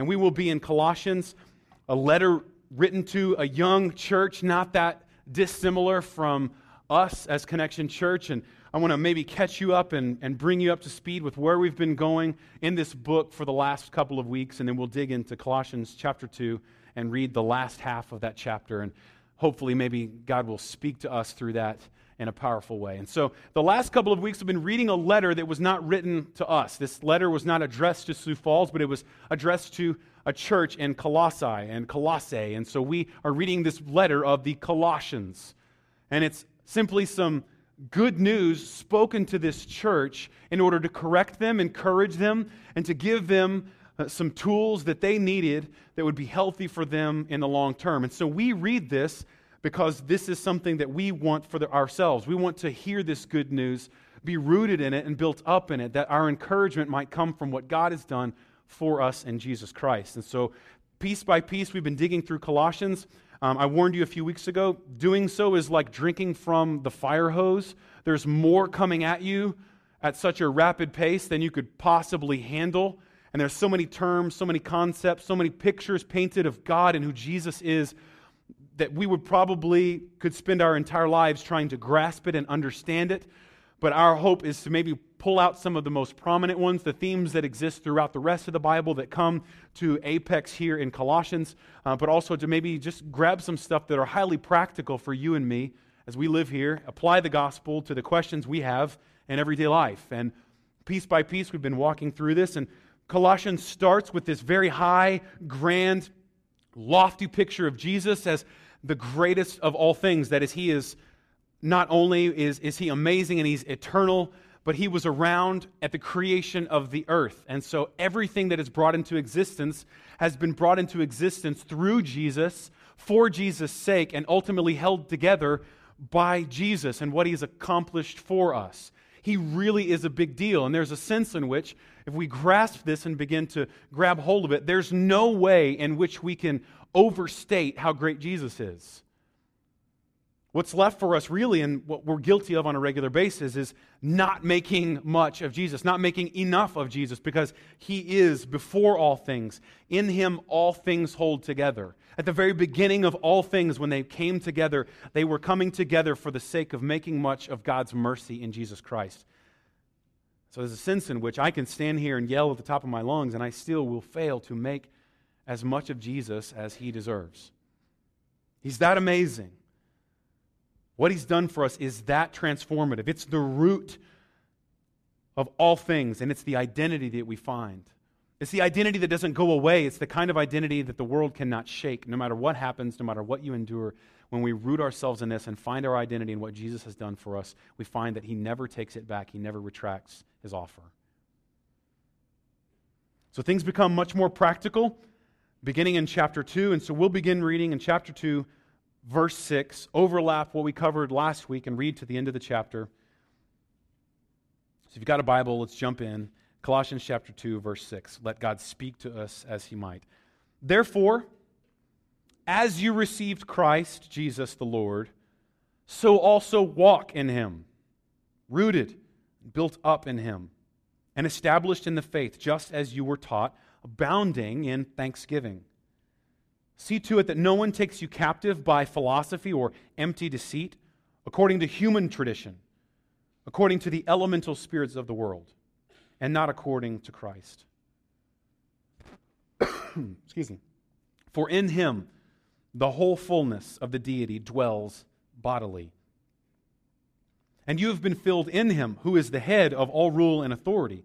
And we will be in Colossians, a letter written to a young church, not that dissimilar from us as Connection Church. And I want to maybe catch you up and, and bring you up to speed with where we've been going in this book for the last couple of weeks. And then we'll dig into Colossians chapter 2 and read the last half of that chapter. And hopefully, maybe God will speak to us through that in a powerful way. And so, the last couple of weeks, have been reading a letter that was not written to us. This letter was not addressed to Sioux Falls, but it was addressed to a church in Colossae and Colossae. And so, we are reading this letter of the Colossians. And it's simply some good news spoken to this church in order to correct them, encourage them, and to give them uh, some tools that they needed that would be healthy for them in the long term. And so we read this because this is something that we want for the, ourselves. We want to hear this good news, be rooted in it, and built up in it, that our encouragement might come from what God has done for us in Jesus Christ. And so, piece by piece, we've been digging through Colossians. Um, I warned you a few weeks ago, doing so is like drinking from the fire hose. There's more coming at you at such a rapid pace than you could possibly handle. And there's so many terms, so many concepts, so many pictures painted of God and who Jesus is that we would probably could spend our entire lives trying to grasp it and understand it. But our hope is to maybe pull out some of the most prominent ones, the themes that exist throughout the rest of the Bible that come to apex here in Colossians, uh, but also to maybe just grab some stuff that are highly practical for you and me as we live here, apply the gospel to the questions we have in everyday life. And piece by piece, we've been walking through this. And Colossians starts with this very high, grand, lofty picture of Jesus as the greatest of all things. That is, he is not only is, is he amazing and he's eternal, but he was around at the creation of the earth. And so everything that is brought into existence has been brought into existence through Jesus, for Jesus' sake, and ultimately held together by Jesus and what he's accomplished for us. He really is a big deal. And there's a sense in which, if we grasp this and begin to grab hold of it, there's no way in which we can overstate how great Jesus is. What's left for us, really, and what we're guilty of on a regular basis, is not making much of Jesus, not making enough of Jesus, because He is before all things. In Him, all things hold together. At the very beginning of all things, when they came together, they were coming together for the sake of making much of God's mercy in Jesus Christ. So there's a sense in which I can stand here and yell at the top of my lungs, and I still will fail to make as much of Jesus as He deserves. He's that amazing. What he's done for us is that transformative. It's the root of all things, and it's the identity that we find. It's the identity that doesn't go away. It's the kind of identity that the world cannot shake, no matter what happens, no matter what you endure. When we root ourselves in this and find our identity in what Jesus has done for us, we find that he never takes it back, he never retracts his offer. So things become much more practical beginning in chapter 2. And so we'll begin reading in chapter 2, verse 6, overlap what we covered last week and read to the end of the chapter. So if you've got a Bible, let's jump in. Colossians chapter 2, verse 6. Let God speak to us as he might. Therefore, as you received Christ, Jesus the Lord, so also walk in him, rooted, built up in him, and established in the faith, just as you were taught, abounding in thanksgiving. See to it that no one takes you captive by philosophy or empty deceit, according to human tradition, according to the elemental spirits of the world, and not according to Christ. Excuse me. For in him the whole fullness of the deity dwells bodily. And you have been filled in him, who is the head of all rule and authority.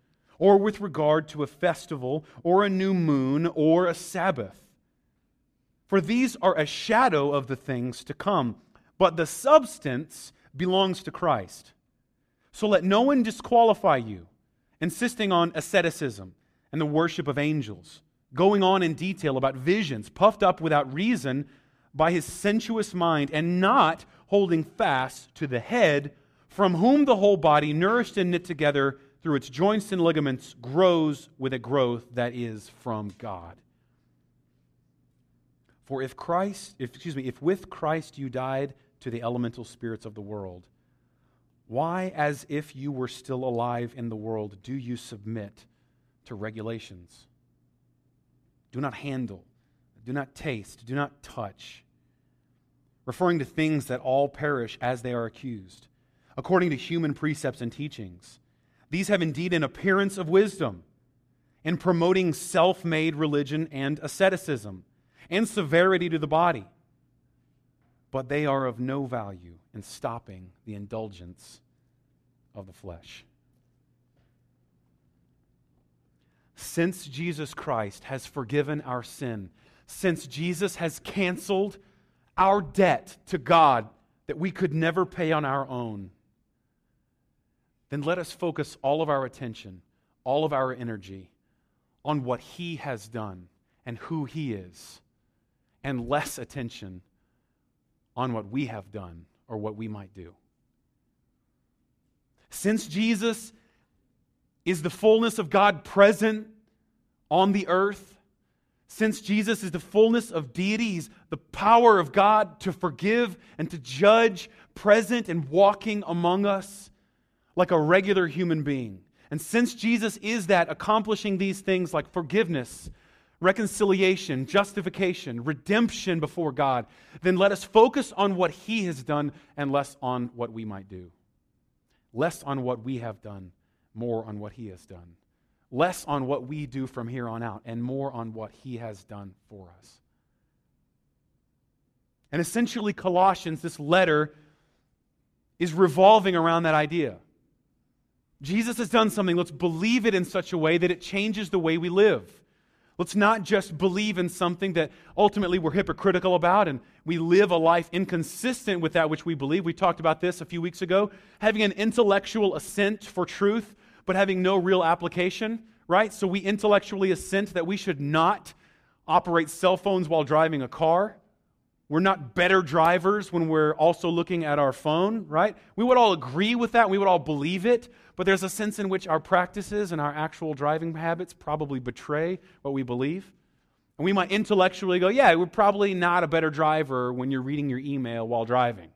or with regard to a festival, or a new moon, or a Sabbath. For these are a shadow of the things to come, but the substance belongs to Christ. So let no one disqualify you, insisting on asceticism and the worship of angels, going on in detail about visions, puffed up without reason by his sensuous mind, and not holding fast to the head, from whom the whole body, nourished and knit together through its joints and ligaments, grows with a growth that is from God. For if Christ, if, excuse me, if with Christ you died to the elemental spirits of the world, why, as if you were still alive in the world, do you submit to regulations? Do not handle, do not taste, do not touch, referring to things that all perish as they are accused, according to human precepts and teachings. These have indeed an appearance of wisdom in promoting self made religion and asceticism and severity to the body, but they are of no value in stopping the indulgence of the flesh. Since Jesus Christ has forgiven our sin, since Jesus has canceled our debt to God that we could never pay on our own, then let us focus all of our attention, all of our energy on what He has done and who He is and less attention on what we have done or what we might do. Since Jesus is the fullness of God present on the earth, since Jesus is the fullness of deities, the power of God to forgive and to judge, present and walking among us like a regular human being. And since Jesus is that, accomplishing these things like forgiveness reconciliation, justification, redemption before God, then let us focus on what He has done and less on what we might do. Less on what we have done, more on what He has done. Less on what we do from here on out, and more on what He has done for us. And essentially, Colossians, this letter, is revolving around that idea. Jesus has done something. Let's believe it in such a way that it changes the way we live. Let's not just believe in something that ultimately we're hypocritical about and we live a life inconsistent with that which we believe. We talked about this a few weeks ago. Having an intellectual assent for truth, but having no real application, right? So we intellectually assent that we should not operate cell phones while driving a car. We're not better drivers when we're also looking at our phone, right? We would all agree with that. We would all believe it. But there's a sense in which our practices and our actual driving habits probably betray what we believe. And we might intellectually go, yeah, we're probably not a better driver when you're reading your email while driving.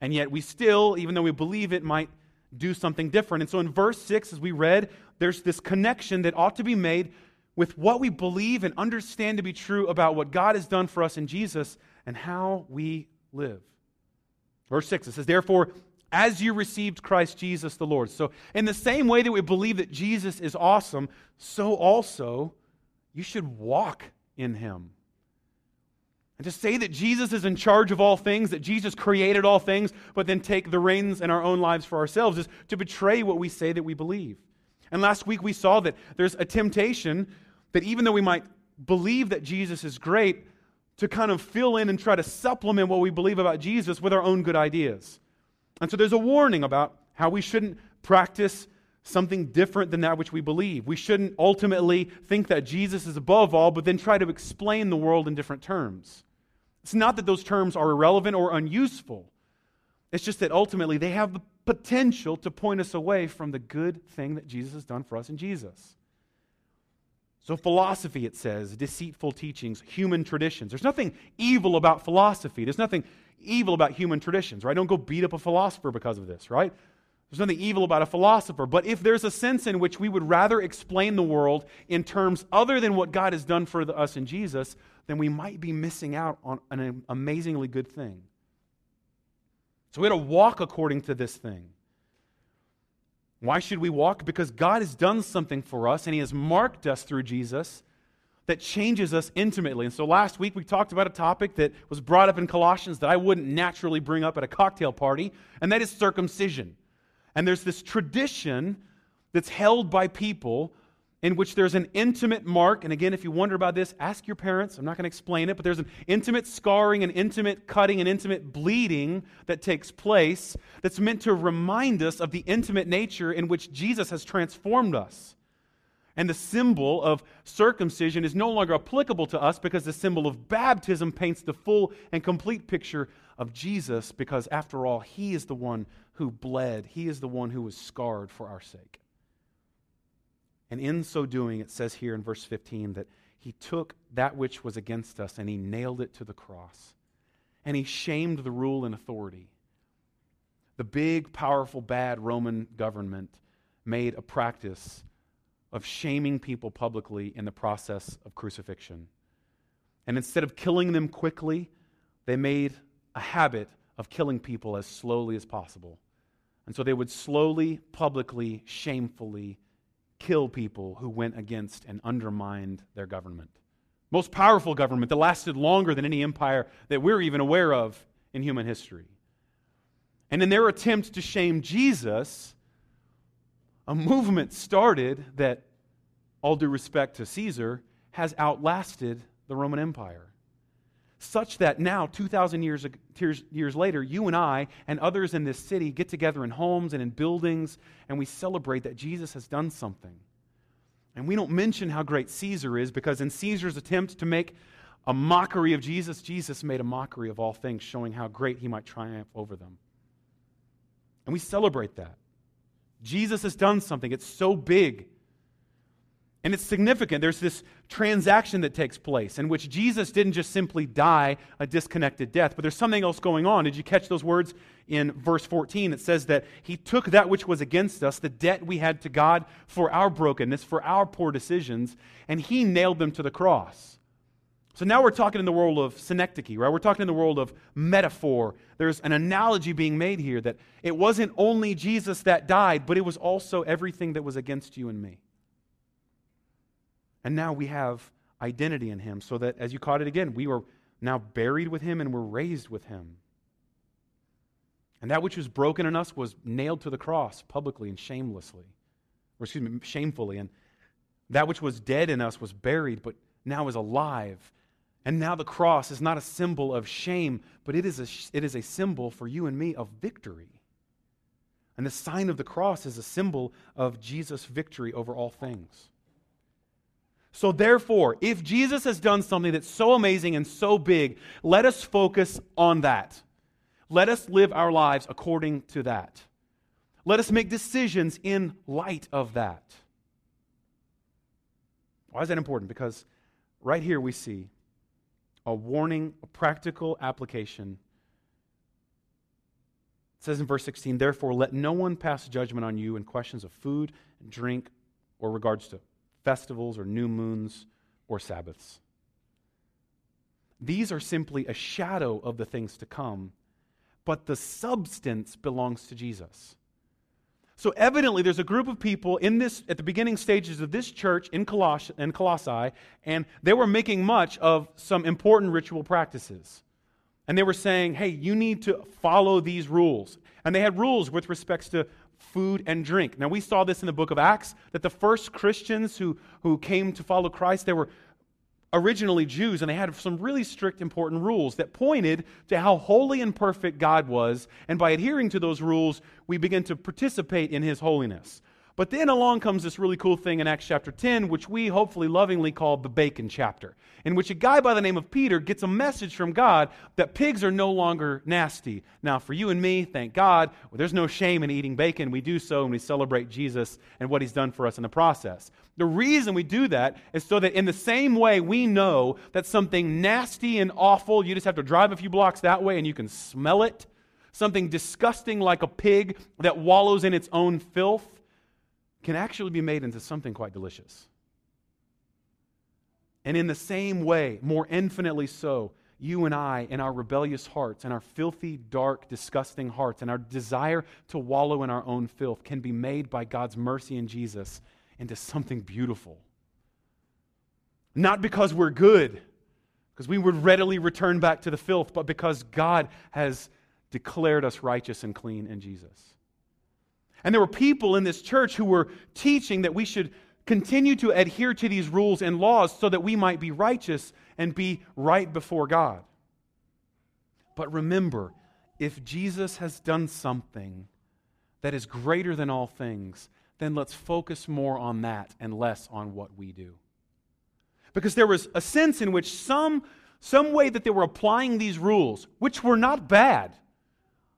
And yet we still, even though we believe it, might do something different. And so in verse 6, as we read, there's this connection that ought to be made with what we believe and understand to be true about what God has done for us in Jesus and how we live. Verse 6, it says, Therefore, as you received Christ Jesus the Lord. So, in the same way that we believe that Jesus is awesome, so also you should walk in him. And to say that Jesus is in charge of all things, that Jesus created all things, but then take the reins in our own lives for ourselves is to betray what we say that we believe. And last week we saw that there's a temptation that even though we might believe that Jesus is great, to kind of fill in and try to supplement what we believe about Jesus with our own good ideas. And so there's a warning about how we shouldn't practice something different than that which we believe. We shouldn't ultimately think that Jesus is above all, but then try to explain the world in different terms. It's not that those terms are irrelevant or unuseful, it's just that ultimately they have the potential to point us away from the good thing that Jesus has done for us in Jesus. So, philosophy, it says, deceitful teachings, human traditions. There's nothing evil about philosophy. There's nothing evil about human traditions, right? Don't go beat up a philosopher because of this, right? There's nothing evil about a philosopher. But if there's a sense in which we would rather explain the world in terms other than what God has done for us in Jesus, then we might be missing out on an amazingly good thing. So we had to walk according to this thing. Why should we walk? Because God has done something for us and He has marked us through Jesus that changes us intimately. And so last week we talked about a topic that was brought up in Colossians that I wouldn't naturally bring up at a cocktail party, and that is circumcision. And there's this tradition that's held by people in which there's an intimate mark. And again, if you wonder about this, ask your parents. I'm not going to explain it, but there's an intimate scarring, an intimate cutting, an intimate bleeding that takes place that's meant to remind us of the intimate nature in which Jesus has transformed us. And the symbol of circumcision is no longer applicable to us because the symbol of baptism paints the full and complete picture of Jesus because, after all, He is the one who bled, He is the one who was scarred for our sake. And in so doing, it says here in verse 15 that he took that which was against us and he nailed it to the cross. And he shamed the rule and authority. The big, powerful, bad Roman government made a practice of shaming people publicly in the process of crucifixion. And instead of killing them quickly, they made a habit of killing people as slowly as possible. And so they would slowly, publicly, shamefully kill people who went against and undermined their government. Most powerful government that lasted longer than any empire that we're even aware of in human history. And in their attempt to shame Jesus, a movement started that, all due respect to Caesar, has outlasted the Roman Empire. Such that now, 2,000 years, years later, you and I and others in this city get together in homes and in buildings, and we celebrate that Jesus has done something. And we don't mention how great Caesar is because, in Caesar's attempt to make a mockery of Jesus, Jesus made a mockery of all things, showing how great he might triumph over them. And we celebrate that. Jesus has done something, it's so big and it's significant. There's this transaction that takes place in which Jesus didn't just simply die a disconnected death, but there's something else going on. Did you catch those words in verse 14? It says that he took that which was against us, the debt we had to God for our brokenness, for our poor decisions, and he nailed them to the cross. So now we're talking in the world of synecdoche, right? We're talking in the world of metaphor. There's an analogy being made here that it wasn't only Jesus that died, but it was also everything that was against you and me. And now we have identity in him, so that, as you caught it again, we were now buried with him and we're raised with him. And that which was broken in us was nailed to the cross publicly and shamelessly, or excuse me, shamefully. And that which was dead in us was buried, but now is alive. And now the cross is not a symbol of shame, but it is a, it is a symbol for you and me of victory. And the sign of the cross is a symbol of Jesus' victory over all things. So, therefore, if Jesus has done something that's so amazing and so big, let us focus on that. Let us live our lives according to that. Let us make decisions in light of that. Why is that important? Because right here we see a warning, a practical application. It says in verse 16, Therefore, let no one pass judgment on you in questions of food drink or regards to festivals or new moons or Sabbaths. These are simply a shadow of the things to come, but the substance belongs to Jesus. So evidently, there's a group of people in this at the beginning stages of this church in, Coloss- in Colossae, and they were making much of some important ritual practices. And they were saying, hey, you need to follow these rules. And they had rules with respects to food and drink. Now, we saw this in the book of Acts that the first Christians who, who came to follow Christ, they were originally Jews, and they had some really strict, important rules that pointed to how holy and perfect God was. And by adhering to those rules, we begin to participate in his holiness. But then along comes this really cool thing in Acts chapter 10, which we hopefully lovingly call the bacon chapter, in which a guy by the name of Peter gets a message from God that pigs are no longer nasty. Now, for you and me, thank God, well, there's no shame in eating bacon. We do so and we celebrate Jesus and what he's done for us in the process. The reason we do that is so that in the same way we know that something nasty and awful, you just have to drive a few blocks that way and you can smell it, something disgusting like a pig that wallows in its own filth can actually be made into something quite delicious. And in the same way, more infinitely so, you and I, in our rebellious hearts, and our filthy, dark, disgusting hearts, and our desire to wallow in our own filth, can be made by God's mercy in Jesus into something beautiful. Not because we're good, because we would readily return back to the filth, but because God has declared us righteous and clean in Jesus. And there were people in this church who were teaching that we should continue to adhere to these rules and laws so that we might be righteous and be right before God. But remember, if Jesus has done something that is greater than all things, then let's focus more on that and less on what we do. Because there was a sense in which some, some way that they were applying these rules, which were not bad,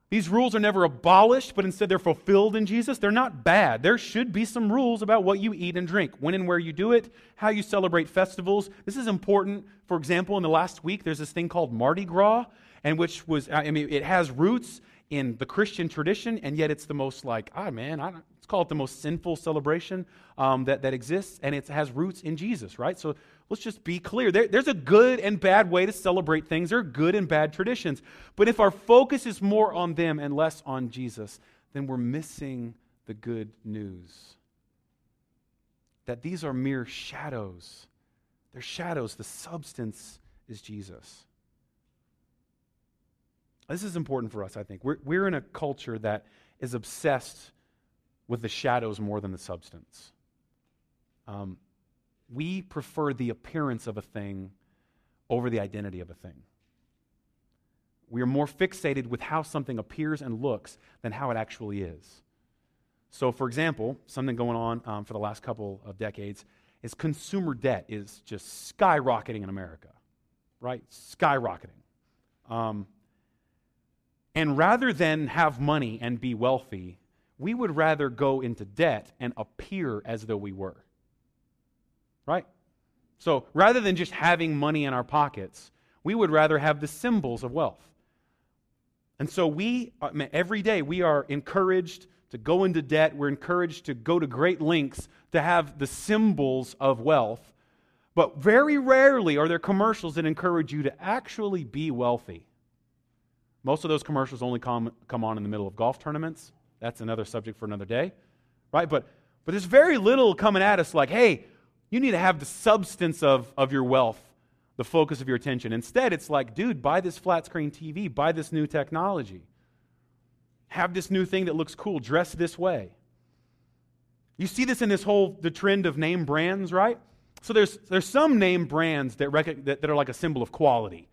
these rules are never abolished, but instead they're fulfilled in Jesus. They're not bad. There should be some rules about what you eat and drink, when and where you do it, how you celebrate festivals. This is important. For example, in the last week, there's this thing called Mardi Gras, and which was, I mean, it has roots in the Christian tradition, and yet it's the most like, ah, man, I let's call it the most sinful celebration um, that, that exists, and it has roots in Jesus, right? So let's just be clear. There, there's a good and bad way to celebrate things. There are good and bad traditions. But if our focus is more on them and less on Jesus, then we're missing the good news. That these are mere shadows. They're shadows. The substance is Jesus. This is important for us, I think. We're, we're in a culture that is obsessed with the shadows more than the substance. Um, we prefer the appearance of a thing over the identity of a thing. We are more fixated with how something appears and looks than how it actually is. So, for example, something going on um, for the last couple of decades is consumer debt is just skyrocketing in America, right? Skyrocketing. Um, and rather than have money and be wealthy, we would rather go into debt and appear as though we were right? So rather than just having money in our pockets, we would rather have the symbols of wealth. And so we, every day, we are encouraged to go into debt. We're encouraged to go to great lengths to have the symbols of wealth. But very rarely are there commercials that encourage you to actually be wealthy. Most of those commercials only come, come on in the middle of golf tournaments. That's another subject for another day, right? But, but there's very little coming at us like, hey, you need to have the substance of, of your wealth, the focus of your attention. Instead, it's like, dude, buy this flat screen TV, buy this new technology, have this new thing that looks cool, dress this way. You see this in this whole the trend of name brands, right? So there's there's some name brands that, rec- that, that are like a symbol of quality.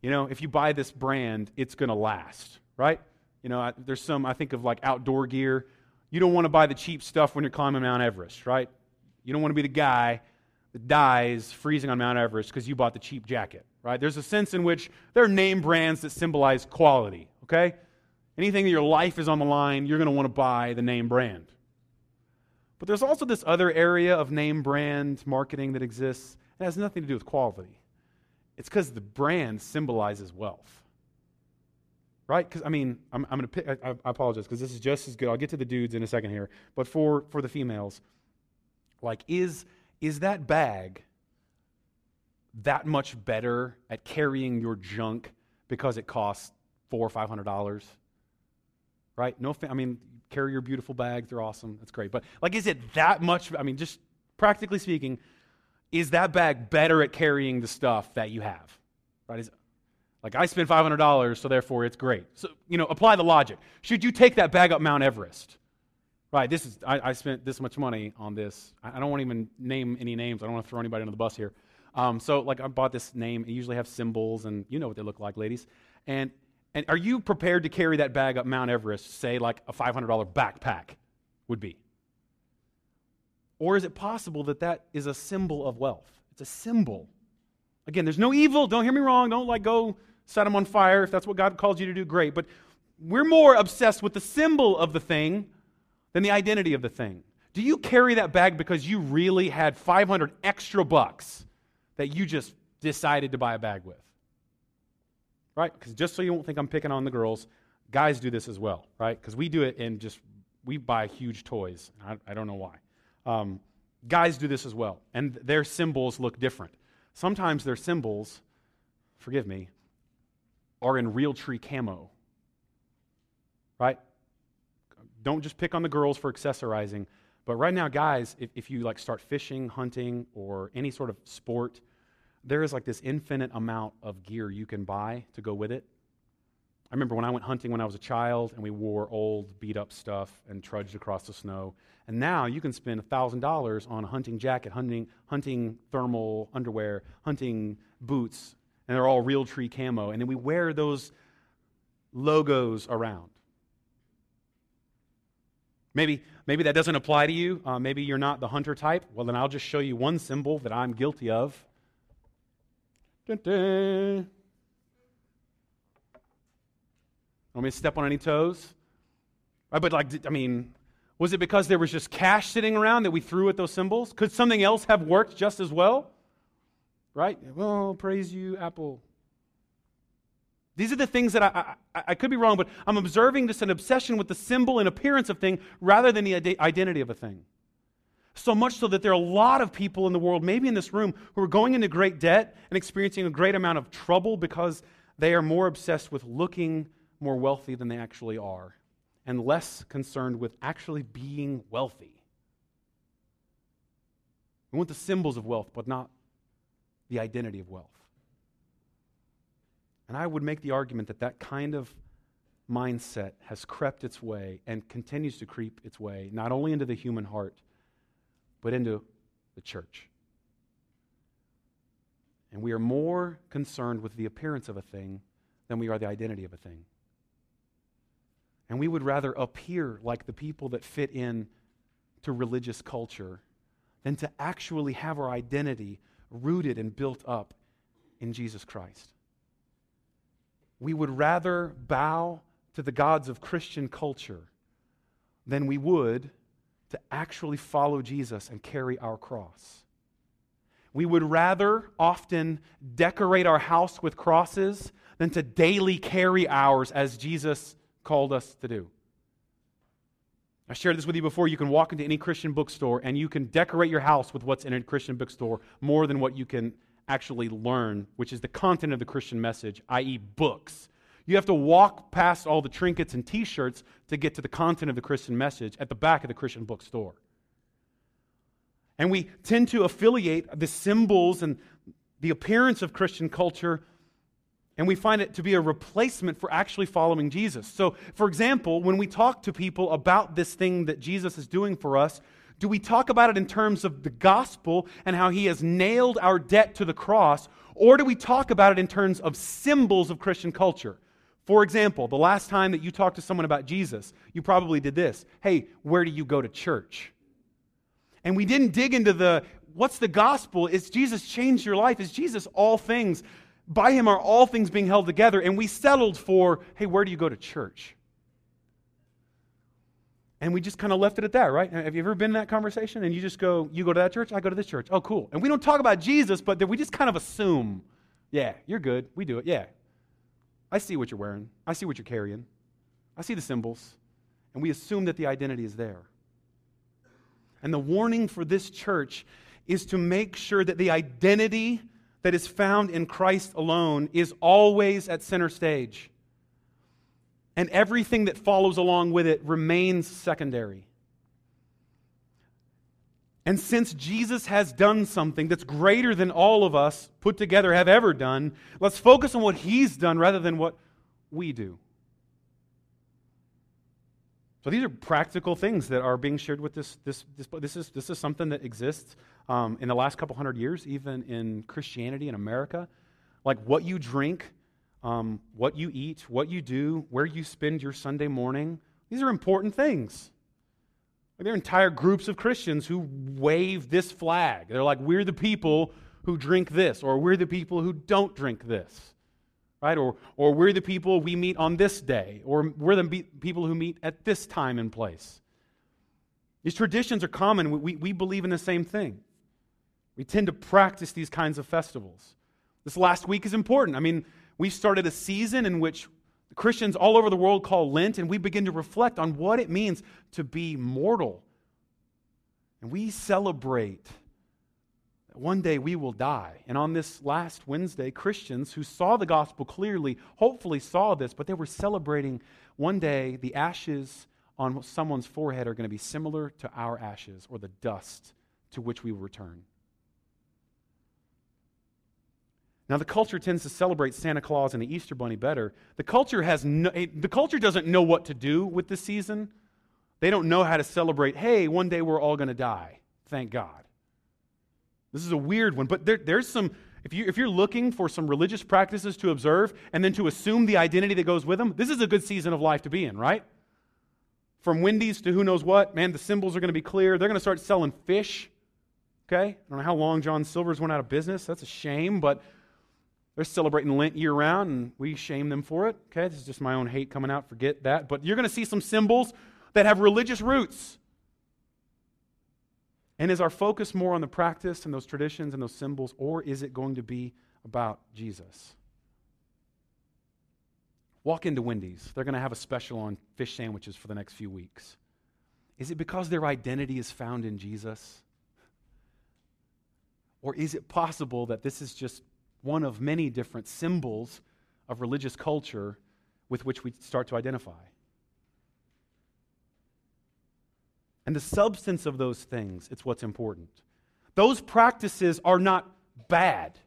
You know, if you buy this brand, it's going to last, right? You know, I, there's some I think of like outdoor gear. You don't want to buy the cheap stuff when you're climbing Mount Everest, right? You don't want to be the guy that dies freezing on Mount Everest because you bought the cheap jacket, right? There's a sense in which there are name brands that symbolize quality, okay? Anything that your life is on the line, you're going to want to buy the name brand. But there's also this other area of name brand marketing that exists. It has nothing to do with quality. It's because the brand symbolizes wealth. Right? Because, I mean, I'm, I'm going to I, I apologize because this is just as good. I'll get to the dudes in a second here. But for, for the females, like, is, is that bag that much better at carrying your junk because it costs four or five hundred dollars? Right? No, I mean, carry your beautiful bags; they're awesome. That's great. But like, is it that much? I mean, just practically speaking, is that bag better at carrying the stuff that you have? Right? Is, like I hundred dollars, so therefore it's great. So you know, apply the logic. Should you take that bag up Mount Everest? Right, this is, I, I, spent this much money on this. I, I don't want to even name any names. I don't want to throw anybody under the bus here. Um, so, like, I bought this name. It usually have symbols, and you know what they look like, ladies. And, and are you prepared to carry that bag up Mount Everest, say, like a $500 backpack would be? Or is it possible that that is a symbol of wealth? It's a symbol. Again, there's no evil. Don't hear me wrong. Don't, like, go set them on fire. If that's what God calls you to do, great. But we're more obsessed with the symbol of the thing than the identity of the thing. Do you carry that bag because you really had 500 extra bucks that you just decided to buy a bag with? Right? Because just so you won't think I'm picking on the girls, guys do this as well, right? Because we do it and just, we buy huge toys. I, I don't know why. Um, guys do this as well, and their symbols look different. Sometimes their symbols, forgive me, are in Realtree camo. Right? Don't just pick on the girls for accessorizing. But right now, guys, if, if you like start fishing, hunting, or any sort of sport, there is like this infinite amount of gear you can buy to go with it. I remember when I went hunting when I was a child and we wore old, beat up stuff and trudged across the snow. And now you can spend $1,000 on a hunting jacket, hunting, hunting thermal underwear, hunting boots, and they're all Realtree camo. And then we wear those logos around. Maybe, maybe that doesn't apply to you. Uh, maybe you're not the hunter type. Well, then I'll just show you one symbol that I'm guilty of. Dun, dun. Want me to step on any toes? But like, I mean, was it because there was just cash sitting around that we threw at those symbols? Could something else have worked just as well? Right? Well, praise you, Apple. These are the things that I, I, I, could be wrong, but I'm observing just an obsession with the symbol and appearance of thing rather than the identity of a thing. So much so that there are a lot of people in the world, maybe in this room, who are going into great debt and experiencing a great amount of trouble because they are more obsessed with looking more wealthy than they actually are and less concerned with actually being wealthy. We want the symbols of wealth, but not the identity of wealth. And I would make the argument that that kind of mindset has crept its way and continues to creep its way, not only into the human heart, but into the church. And we are more concerned with the appearance of a thing than we are the identity of a thing. And we would rather appear like the people that fit in to religious culture than to actually have our identity rooted and built up in Jesus Christ. We would rather bow to the gods of Christian culture than we would to actually follow Jesus and carry our cross. We would rather often decorate our house with crosses than to daily carry ours as Jesus called us to do. I shared this with you before. You can walk into any Christian bookstore and you can decorate your house with what's in a Christian bookstore more than what you can actually learn, which is the content of the Christian message, i.e., books. You have to walk past all the trinkets and t shirts to get to the content of the Christian message at the back of the Christian bookstore. And we tend to affiliate the symbols and the appearance of Christian culture and we find it to be a replacement for actually following Jesus. So, for example, when we talk to people about this thing that Jesus is doing for us, do we talk about it in terms of the gospel and how he has nailed our debt to the cross, or do we talk about it in terms of symbols of Christian culture? For example, the last time that you talked to someone about Jesus, you probably did this Hey, where do you go to church? And we didn't dig into the what's the gospel? Is Jesus changed your life? Is Jesus all things? By him are all things being held together, and we settled for, hey, where do you go to church? And we just kind of left it at that, right? Have you ever been in that conversation? And you just go, you go to that church, I go to this church. Oh, cool. And we don't talk about Jesus, but we just kind of assume, yeah, you're good. We do it. Yeah. I see what you're wearing. I see what you're carrying. I see the symbols. And we assume that the identity is there. And the warning for this church is to make sure that the identity that is found in Christ alone is always at center stage. And everything that follows along with it remains secondary. And since Jesus has done something that's greater than all of us put together have ever done, let's focus on what he's done rather than what we do. So these are practical things that are being shared with this. This, this, this, is, this is something that exists um, in the last couple hundred years, even in Christianity in America. Like what you drink, um, what you eat, what you do, where you spend your Sunday morning. These are important things. There are entire groups of Christians who wave this flag. They're like, we're the people who drink this, or we're the people who don't drink this right? Or, or we're the people we meet on this day, or we're the people who meet at this time and place. These traditions are common. We, we believe in the same thing. We tend to practice these kinds of festivals. This last week is important. I mean, we started a season in which Christians all over the world call Lent, and we begin to reflect on what it means to be mortal. And we celebrate that one day we will die. And on this last Wednesday, Christians who saw the gospel clearly hopefully saw this, but they were celebrating one day the ashes on someone's forehead are going to be similar to our ashes or the dust to which we will return. Now, the culture tends to celebrate Santa Claus and the Easter Bunny better. The culture, has no, the culture doesn't know what to do with this season. They don't know how to celebrate, hey, one day we're all going to die. Thank God. This is a weird one, but there, there's some, if, you, if you're looking for some religious practices to observe and then to assume the identity that goes with them, this is a good season of life to be in, right? From Wendy's to who knows what, man, the symbols are going to be clear. They're going to start selling fish. Okay? I don't know how long John Silver's went out of business. That's a shame, but they're celebrating Lent year round, and we shame them for it. Okay? This is just my own hate coming out. Forget that. But you're going to see some symbols that have religious roots. And is our focus more on the practice and those traditions and those symbols, or is it going to be about Jesus? Walk into Wendy's. They're going to have a special on fish sandwiches for the next few weeks. Is it because their identity is found in Jesus? Or is it possible that this is just one of many different symbols of religious culture with which we start to identify? and the substance of those things, it's what's important. Those practices are not bad,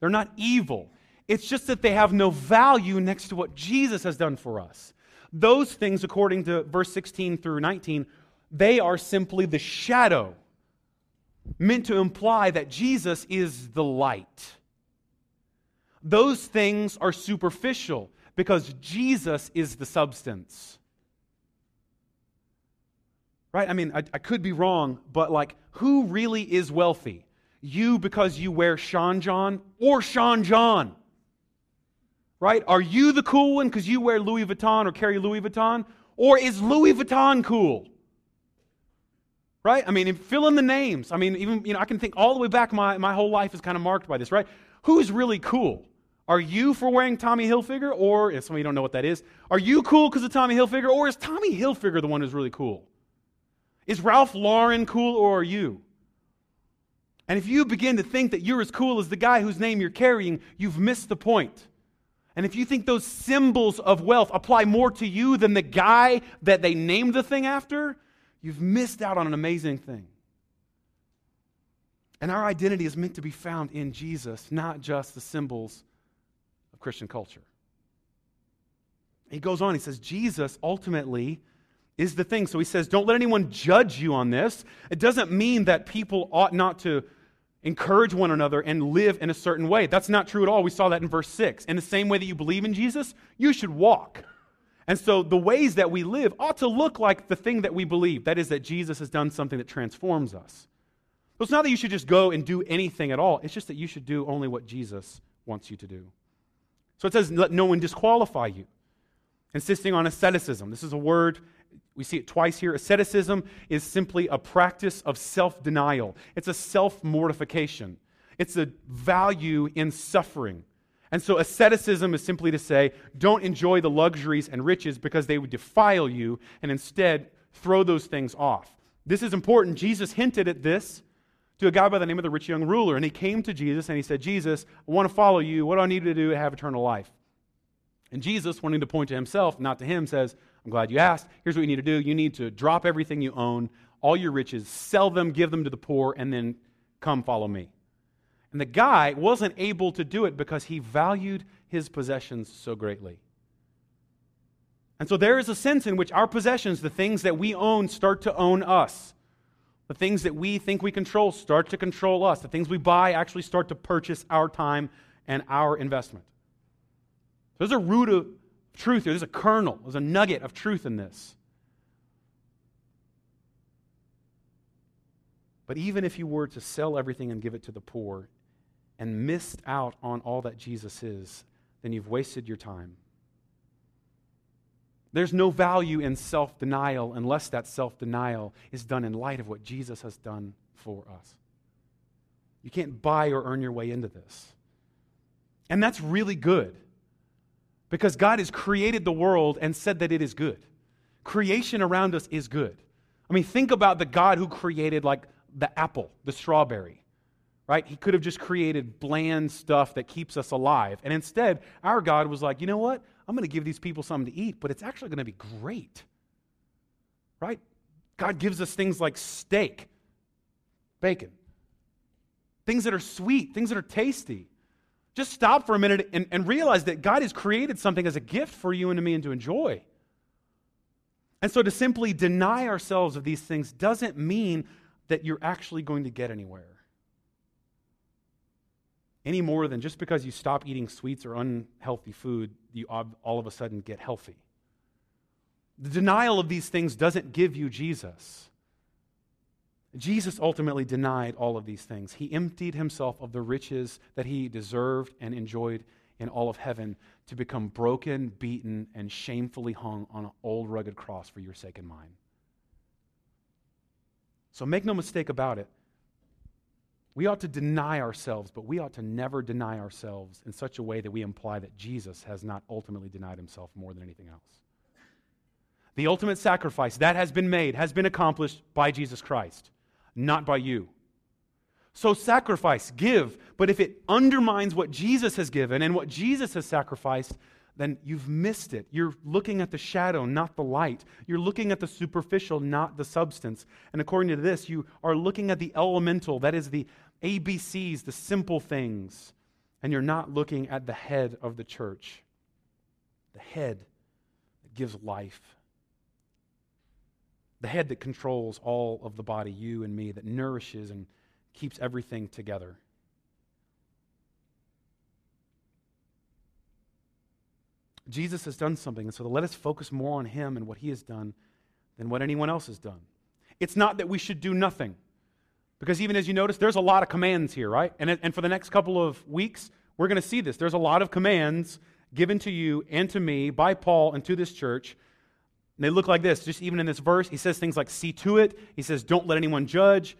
they're not evil. It's just that they have no value next to what Jesus has done for us. Those things, according to verse 16 through 19, they are simply the shadow meant to imply that Jesus is the light. Those things are superficial because Jesus is the substance right? I mean, I, I could be wrong, but like, who really is wealthy? You because you wear Sean John or Sean John? Right? Are you the cool one because you wear Louis Vuitton or carry Louis Vuitton? Or is Louis Vuitton cool? Right? I mean, fill in the names. I mean, even, you know, I can think all the way back, my, my whole life is kind of marked by this, right? Who's really cool? Are you for wearing Tommy Hilfiger, or if some of you don't know what that is, are you cool because of Tommy Hilfiger, or is Tommy Hilfiger the one who's really cool? Is Ralph Lauren cool or are you? And if you begin to think that you're as cool as the guy whose name you're carrying, you've missed the point. And if you think those symbols of wealth apply more to you than the guy that they named the thing after, you've missed out on an amazing thing. And our identity is meant to be found in Jesus, not just the symbols Christian culture. He goes on, he says, Jesus ultimately is the thing. So he says, Don't let anyone judge you on this. It doesn't mean that people ought not to encourage one another and live in a certain way. That's not true at all. We saw that in verse 6. In the same way that you believe in Jesus, you should walk. And so the ways that we live ought to look like the thing that we believe. That is, that Jesus has done something that transforms us. So it's not that you should just go and do anything at all, it's just that you should do only what Jesus wants you to do. So it says, let no one disqualify you. Insisting on asceticism. This is a word we see it twice here. Asceticism is simply a practice of self denial, it's a self mortification, it's a value in suffering. And so, asceticism is simply to say, don't enjoy the luxuries and riches because they would defile you, and instead throw those things off. This is important. Jesus hinted at this to a guy by the name of the rich young ruler. And he came to Jesus and he said, Jesus, I want to follow you. What do I need to do to have eternal life? And Jesus, wanting to point to himself, not to him, says, I'm glad you asked. Here's what you need to do you need to drop everything you own, all your riches, sell them, give them to the poor, and then come follow me. And the guy wasn't able to do it because he valued his possessions so greatly. And so there is a sense in which our possessions, the things that we own, start to own us. The things that we think we control start to control us. The things we buy actually start to purchase our time and our investment. There's a root of truth here. There's a kernel, there's a nugget of truth in this. But even if you were to sell everything and give it to the poor and missed out on all that Jesus is, then you've wasted your time. There's no value in self denial unless that self denial is done in light of what Jesus has done for us. You can't buy or earn your way into this. And that's really good. Because God has created the world and said that it is good. Creation around us is good. I mean, think about the God who created, like, the apple, the strawberry, right? He could have just created bland stuff that keeps us alive. And instead, our God was like, you know what? I'm going to give these people something to eat, but it's actually going to be great, right? God gives us things like steak, bacon, things that are sweet, things that are tasty. Just stop for a minute and, and realize that God has created something as a gift for you and to me and to enjoy. And so to simply deny ourselves of these things doesn't mean that you're actually going to get anywhere. Any more than just because you stop eating sweets or unhealthy food, you all of a sudden get healthy. The denial of these things doesn't give you Jesus. Jesus ultimately denied all of these things. He emptied himself of the riches that he deserved and enjoyed in all of heaven to become broken, beaten, and shamefully hung on an old rugged cross for your sake and mine. So make no mistake about it. We ought to deny ourselves, but we ought to never deny ourselves in such a way that we imply that Jesus has not ultimately denied himself more than anything else. The ultimate sacrifice that has been made has been accomplished by Jesus Christ not by you. So sacrifice, give, but if it undermines what Jesus has given and what Jesus has sacrificed, then you've missed it. You're looking at the shadow, not the light. You're looking at the superficial, not the substance. And according to this, you are looking at the elemental, that is the ABCs, the simple things, and you're not looking at the head of the church, the head that gives life the head that controls all of the body, you and me, that nourishes and keeps everything together. Jesus has done something, and so let us focus more on him and what he has done than what anyone else has done. It's not that we should do nothing, because even as you notice, there's a lot of commands here, right? And, and for the next couple of weeks, we're going to see this. There's a lot of commands given to you and to me by Paul and to this church and they look like this. Just even in this verse, he says things like, see to it. He says, don't let anyone judge.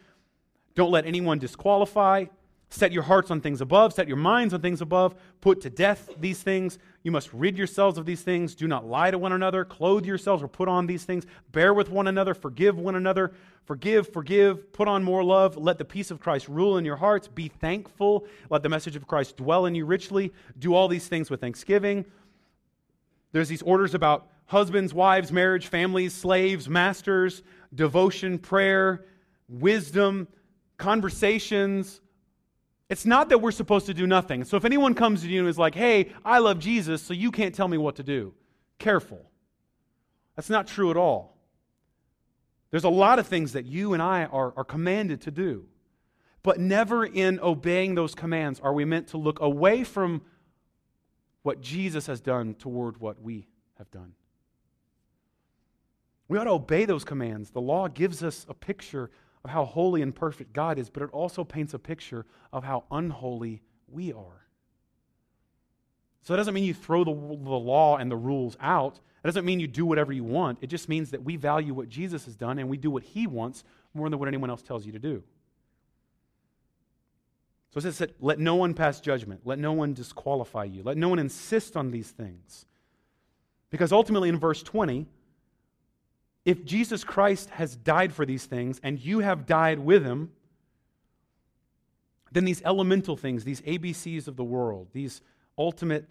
Don't let anyone disqualify. Set your hearts on things above. Set your minds on things above. Put to death these things. You must rid yourselves of these things. Do not lie to one another. Clothe yourselves or put on these things. Bear with one another. Forgive one another. Forgive, forgive. Put on more love. Let the peace of Christ rule in your hearts. Be thankful. Let the message of Christ dwell in you richly. Do all these things with thanksgiving. There's these orders about husbands, wives, marriage, families, slaves, masters, devotion, prayer, wisdom, conversations. It's not that we're supposed to do nothing. So if anyone comes to you and is like, hey, I love Jesus, so you can't tell me what to do, careful. That's not true at all. There's a lot of things that you and I are, are commanded to do. But never in obeying those commands are we meant to look away from what Jesus has done toward what we have done. We ought to obey those commands. The law gives us a picture of how holy and perfect God is, but it also paints a picture of how unholy we are. So that doesn't mean you throw the, the law and the rules out. It doesn't mean you do whatever you want. It just means that we value what Jesus has done and we do what he wants more than what anyone else tells you to do. So it says that let no one pass judgment, let no one disqualify you, let no one insist on these things. Because ultimately, in verse 20, if Jesus Christ has died for these things and you have died with him, then these elemental things, these ABCs of the world, these ultimate,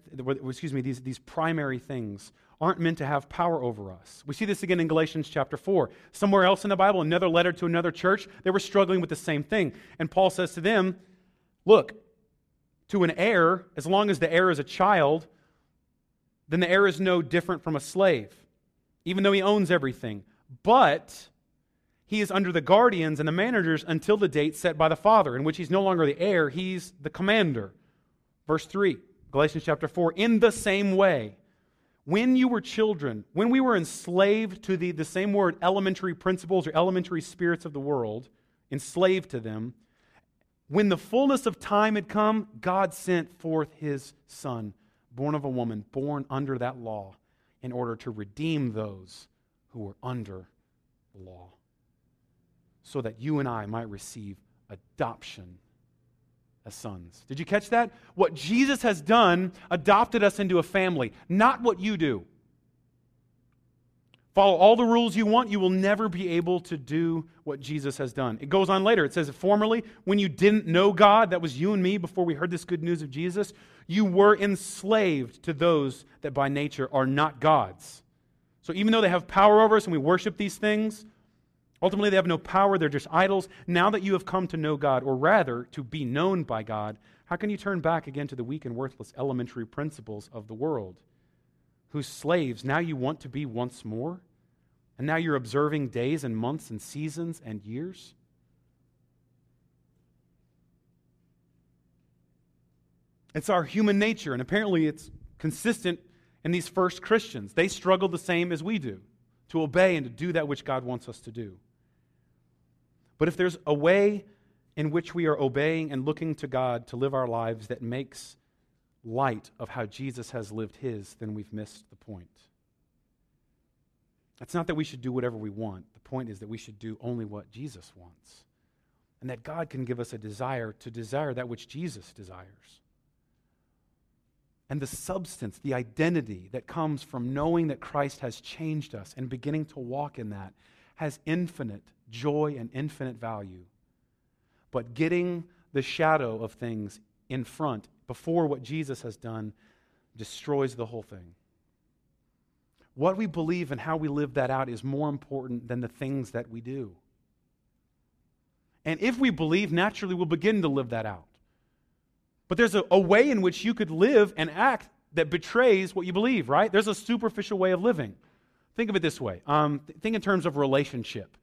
excuse me, these, these primary things aren't meant to have power over us. We see this again in Galatians chapter 4. Somewhere else in the Bible, another letter to another church, they were struggling with the same thing. And Paul says to them, Look, to an heir, as long as the heir is a child, then the heir is no different from a slave even though he owns everything. But he is under the guardians and the managers until the date set by the father, in which he's no longer the heir, he's the commander. Verse 3, Galatians chapter 4. In the same way, when you were children, when we were enslaved to the, the same word, elementary principles or elementary spirits of the world, enslaved to them, when the fullness of time had come, God sent forth his son, born of a woman, born under that law in order to redeem those who were under the law, so that you and I might receive adoption as sons. Did you catch that? What Jesus has done adopted us into a family, not what you do. Follow all the rules you want, you will never be able to do what Jesus has done. It goes on later. It says, Formerly, when you didn't know God, that was you and me before we heard this good news of Jesus, you were enslaved to those that by nature are not God's. So even though they have power over us and we worship these things, ultimately they have no power, they're just idols. Now that you have come to know God, or rather to be known by God, how can you turn back again to the weak and worthless elementary principles of the world? Whose slaves now you want to be once more? And now you're observing days and months and seasons and years? It's our human nature, and apparently it's consistent in these first Christians. They struggle the same as we do to obey and to do that which God wants us to do. But if there's a way in which we are obeying and looking to God to live our lives that makes light of how Jesus has lived his, then we've missed the point. It's not that we should do whatever we want. The point is that we should do only what Jesus wants. And that God can give us a desire to desire that which Jesus desires. And the substance, the identity that comes from knowing that Christ has changed us and beginning to walk in that has infinite joy and infinite value. But getting the shadow of things in front before what Jesus has done destroys the whole thing. What we believe and how we live that out is more important than the things that we do. And if we believe, naturally we'll begin to live that out. But there's a, a, way in which you could live and act that betrays what you believe, right? There's a superficial way of living. Think of it this way um, think in terms of relationship.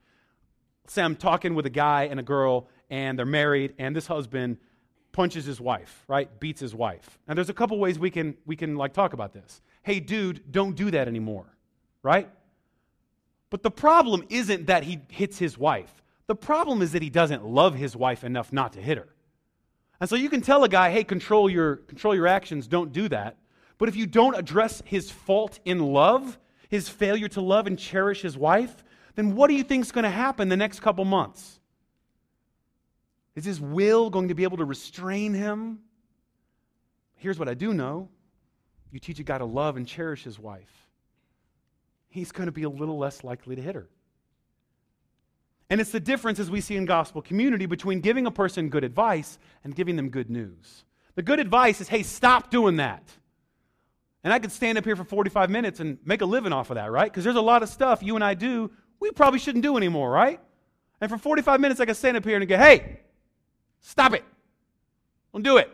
Say I'm talking with a guy and a girl, and they're married, and this husband punches his wife, right? Beats his wife. And there's a couple ways we can we can like talk about this. Hey, dude, don't do that anymore, right? But the problem isn't that he hits his wife. The problem is that he doesn't love his wife enough not to hit her. And so you can tell a guy, hey, control your, control your actions, don't do that. But if you don't address his fault in love, his failure to love and cherish his wife, then what do you think is going to happen the next couple months? Is his will going to be able to restrain him? Here's what I do know you teach a guy to love and cherish his wife, he's going to be a little less likely to hit her. And it's the difference, as we see in gospel community, between giving a person good advice and giving them good news. The good advice is, hey, stop doing that. And I could stand up here for 45 minutes and make a living off of that, right? Because there's a lot of stuff you and I do we probably shouldn't do anymore, right? And for 45 minutes, I could stand up here and go, hey, stop it. Don't do it.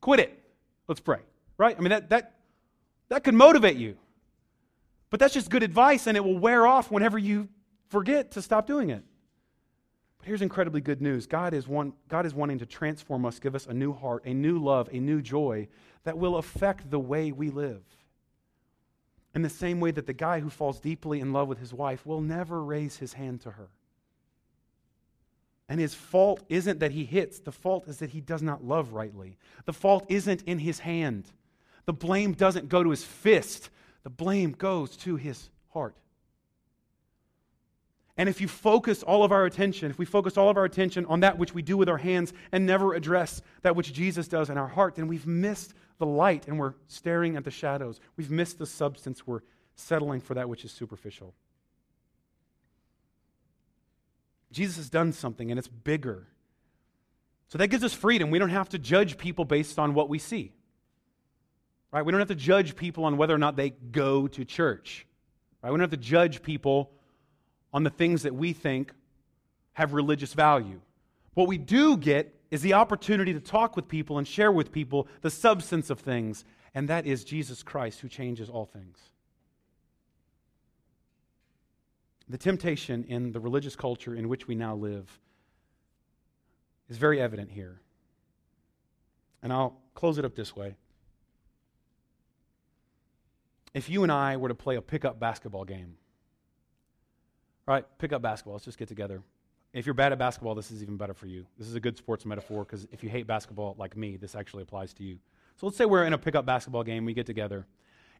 Quit it. Let's pray, right? I mean, that, that, that could motivate you. But that's just good advice, and it will wear off whenever you forget to stop doing it. But here's incredibly good news God is, one, God is wanting to transform us, give us a new heart, a new love, a new joy that will affect the way we live. In the same way that the guy who falls deeply in love with his wife will never raise his hand to her. And his fault isn't that he hits, the fault is that he does not love rightly. The fault isn't in his hand. The blame doesn't go to his fist, the blame goes to his heart. And if you focus all of our attention, if we focus all of our attention on that which we do with our hands and never address that which Jesus does in our heart, then we've missed the light and we're staring at the shadows. We've missed the substance. We're settling for that which is superficial. Jesus has done something and it's bigger. So that gives us freedom. We don't have to judge people based on what we see. Right? We don't have to judge people on whether or not they go to church. Right? We don't have to judge people on the things that we think have religious value. What we do get is the opportunity to talk with people and share with people the substance of things, and that is Jesus Christ who changes all things. The temptation in the religious culture in which we now live is very evident here. And I'll close it up this way. If you and I were to play a pickup basketball game, right, pick up basketball. Let's just get together. If you're bad at basketball, this is even better for you. This is a good sports metaphor because if you hate basketball like me, this actually applies to you. So let's say we're in a pickup basketball game, we get together.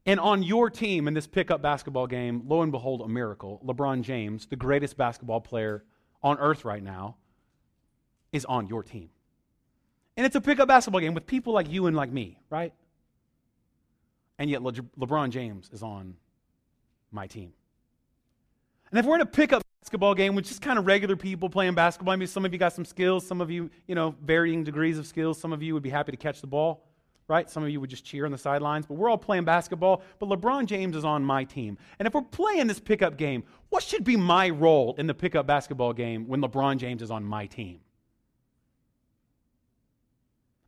And on your team in this pickup basketball game, lo and behold, a miracle. LeBron James, the greatest basketball player on earth right now, is on your team. And it's a pickup basketball game with people like you and like me, right? And yet Le- LeBron James is on my team. And if we're in a pickup basketball game with just kind of regular people playing basketball, I mean, some of you got some skills, some of you, you know, varying degrees of skills, some of you would be happy to catch the ball right? Some of you would just cheer on the sidelines, but we're all playing basketball. But LeBron James is on my team. And if we're playing this pickup game, what should be my role in the pickup basketball game when LeBron James is on my team?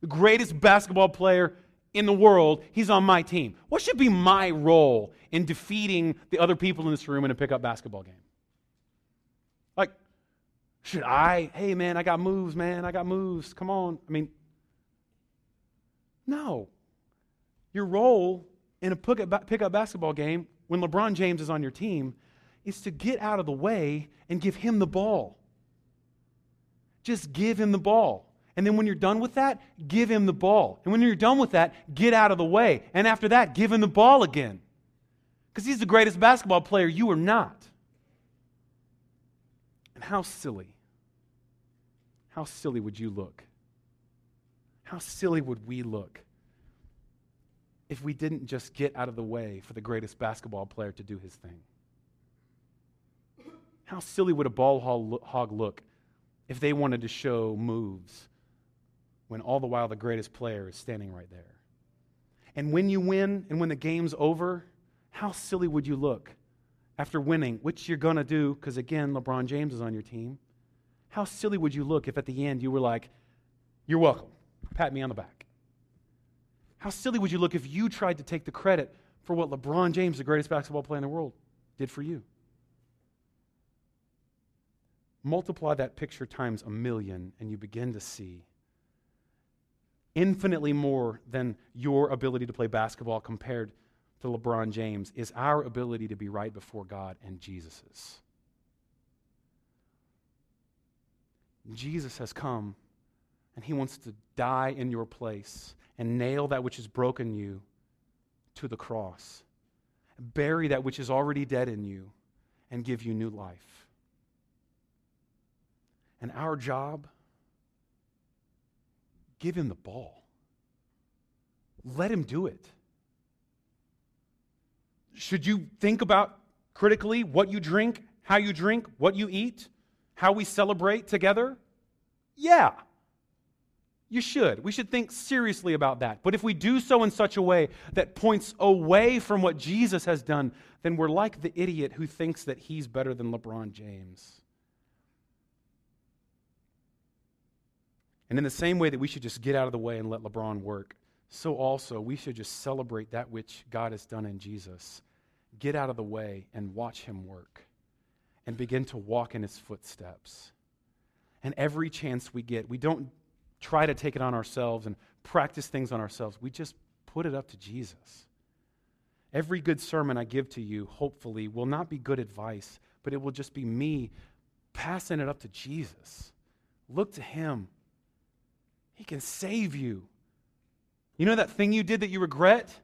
The greatest basketball player in the world, he's on my team. What should be my role in defeating the other people in this room in a pickup basketball game? Like, should I, hey man, I got moves, man, I got moves. Come on. I mean, no. Your role in a pickup basketball game when LeBron James is on your team is to get out of the way and give him the ball. Just give him the ball. And then when you're done with that, give him the ball. And when you're done with that, get out of the way. And after that, give him the ball again. Because he's the greatest basketball player. You are not. And how silly. How silly would you look how silly would we look if we didn't just get out of the way for the greatest basketball player to do his thing? How silly would a ball hog look if they wanted to show moves when all the while the greatest player is standing right there? And when you win and when the game's over, how silly would you look after winning, which you're going to do because, again, LeBron James is on your team? How silly would you look if at the end you were like, You're welcome pat me on the back. How silly would you look if you tried to take the credit for what LeBron James, the greatest basketball player in the world, did for you? Multiply that picture times a million, and you begin to see infinitely more than your ability to play basketball compared to LeBron James is our ability to be right before God and Jesus's. Jesus has come and he wants to die in your place and nail that which has broken you to the cross, bury that which is already dead in you, and give you new life. And our job, give him the ball. Let him do it. Should you think about critically what you drink, how you drink, what you eat, how we celebrate together? Yeah. You should. We should think seriously about that. But if we do so in such a way that points away from what Jesus has done, then we're like the idiot who thinks that he's better than LeBron James. And in the same way that we should just get out of the way and let LeBron work, so also we should just celebrate that which God has done in Jesus. Get out of the way and watch him work and begin to walk in his footsteps. And every chance we get, we don't try to take it on ourselves and practice things on ourselves. We just put it up to Jesus. Every good sermon I give to you, hopefully, will not be good advice, but it will just be me passing it up to Jesus. Look to Him. He can save you. You know that thing you did that you regret?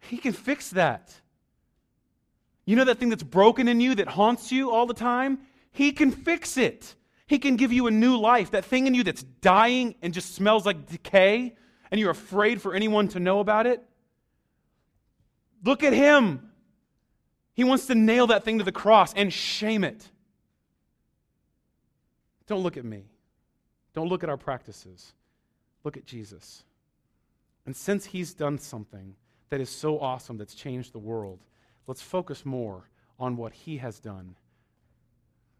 He can fix that. You know that thing that's broken in you that haunts you all the time? He can fix it. He can give you a new life. That thing in you that's dying and just smells like decay, and you're afraid for anyone to know about it. Look at him. He wants to nail that thing to the cross and shame it. Don't look at me. Don't look at our practices. Look at Jesus. And since he's done something that is so awesome that's changed the world, let's focus more on what he has done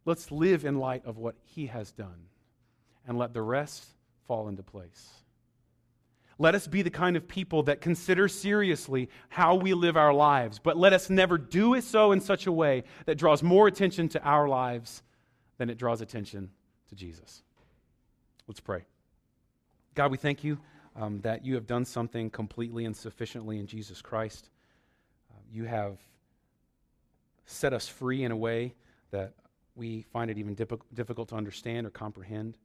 Let's live in light of what He has done and let the rest fall into place. Let us be the kind of people that consider seriously how we live our lives, but let us never do it so in such a way that draws more attention to our lives than it draws attention to Jesus. Let's pray. God, we thank you um, that you have done something completely and sufficiently in Jesus Christ. Uh, you have set us free in a way that we find it even difficult to understand or comprehend.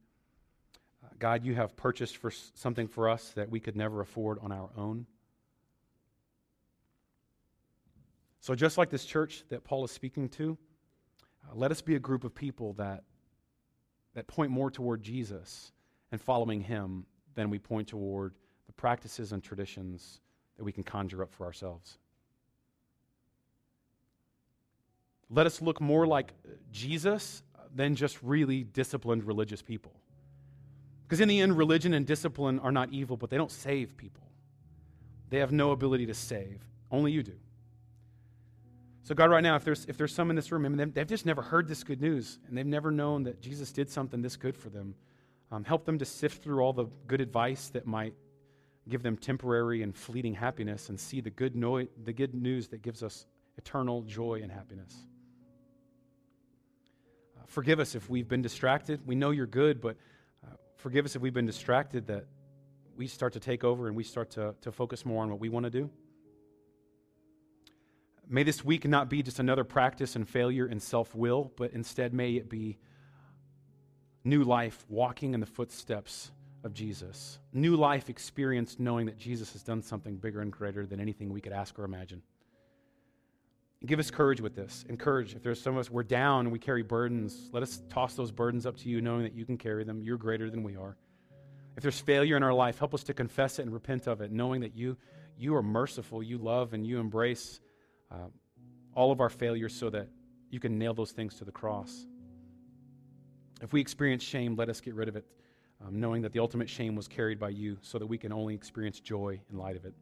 Uh, God, you have purchased for something for us that we could never afford on our own. So, just like this church that Paul is speaking to, uh, let us be a group of people that, that point more toward Jesus and following him than we point toward the practices and traditions that we can conjure up for ourselves. Let us look more like Jesus than just really disciplined religious people. Because in the end, religion and discipline are not evil, but they don't save people. They have no ability to save. Only you do. So, God, right now, if there's, if there's some in this room, mean, they've just never heard this good news, and they've never known that Jesus did something this good for them, um, help them to sift through all the good advice that might give them temporary and fleeting happiness and see the good, no- the good news that gives us eternal joy and happiness. Forgive us if we've been distracted. We know you're good, but uh, forgive us if we've been distracted that we start to take over and we start to, to focus more on what we want to do. May this week not be just another practice and failure in self will, but instead may it be new life walking in the footsteps of Jesus. New life experienced knowing that Jesus has done something bigger and greater than anything we could ask or imagine. Give us courage with this. Encourage. If there's some of us, we're down and we carry burdens, let us toss those burdens up to you, knowing that you can carry them. You're greater than we are. If there's failure in our life, help us to confess it and repent of it, knowing that you, you are merciful, you love, and you embrace uh, all of our failures so that you can nail those things to the cross. If we experience shame, let us get rid of it, um, knowing that the ultimate shame was carried by you so that we can only experience joy in light of it.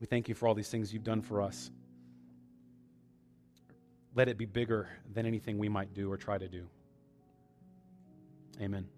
We thank you for all these things you've done for us. Let it be bigger than anything we might do or try to do. Amen.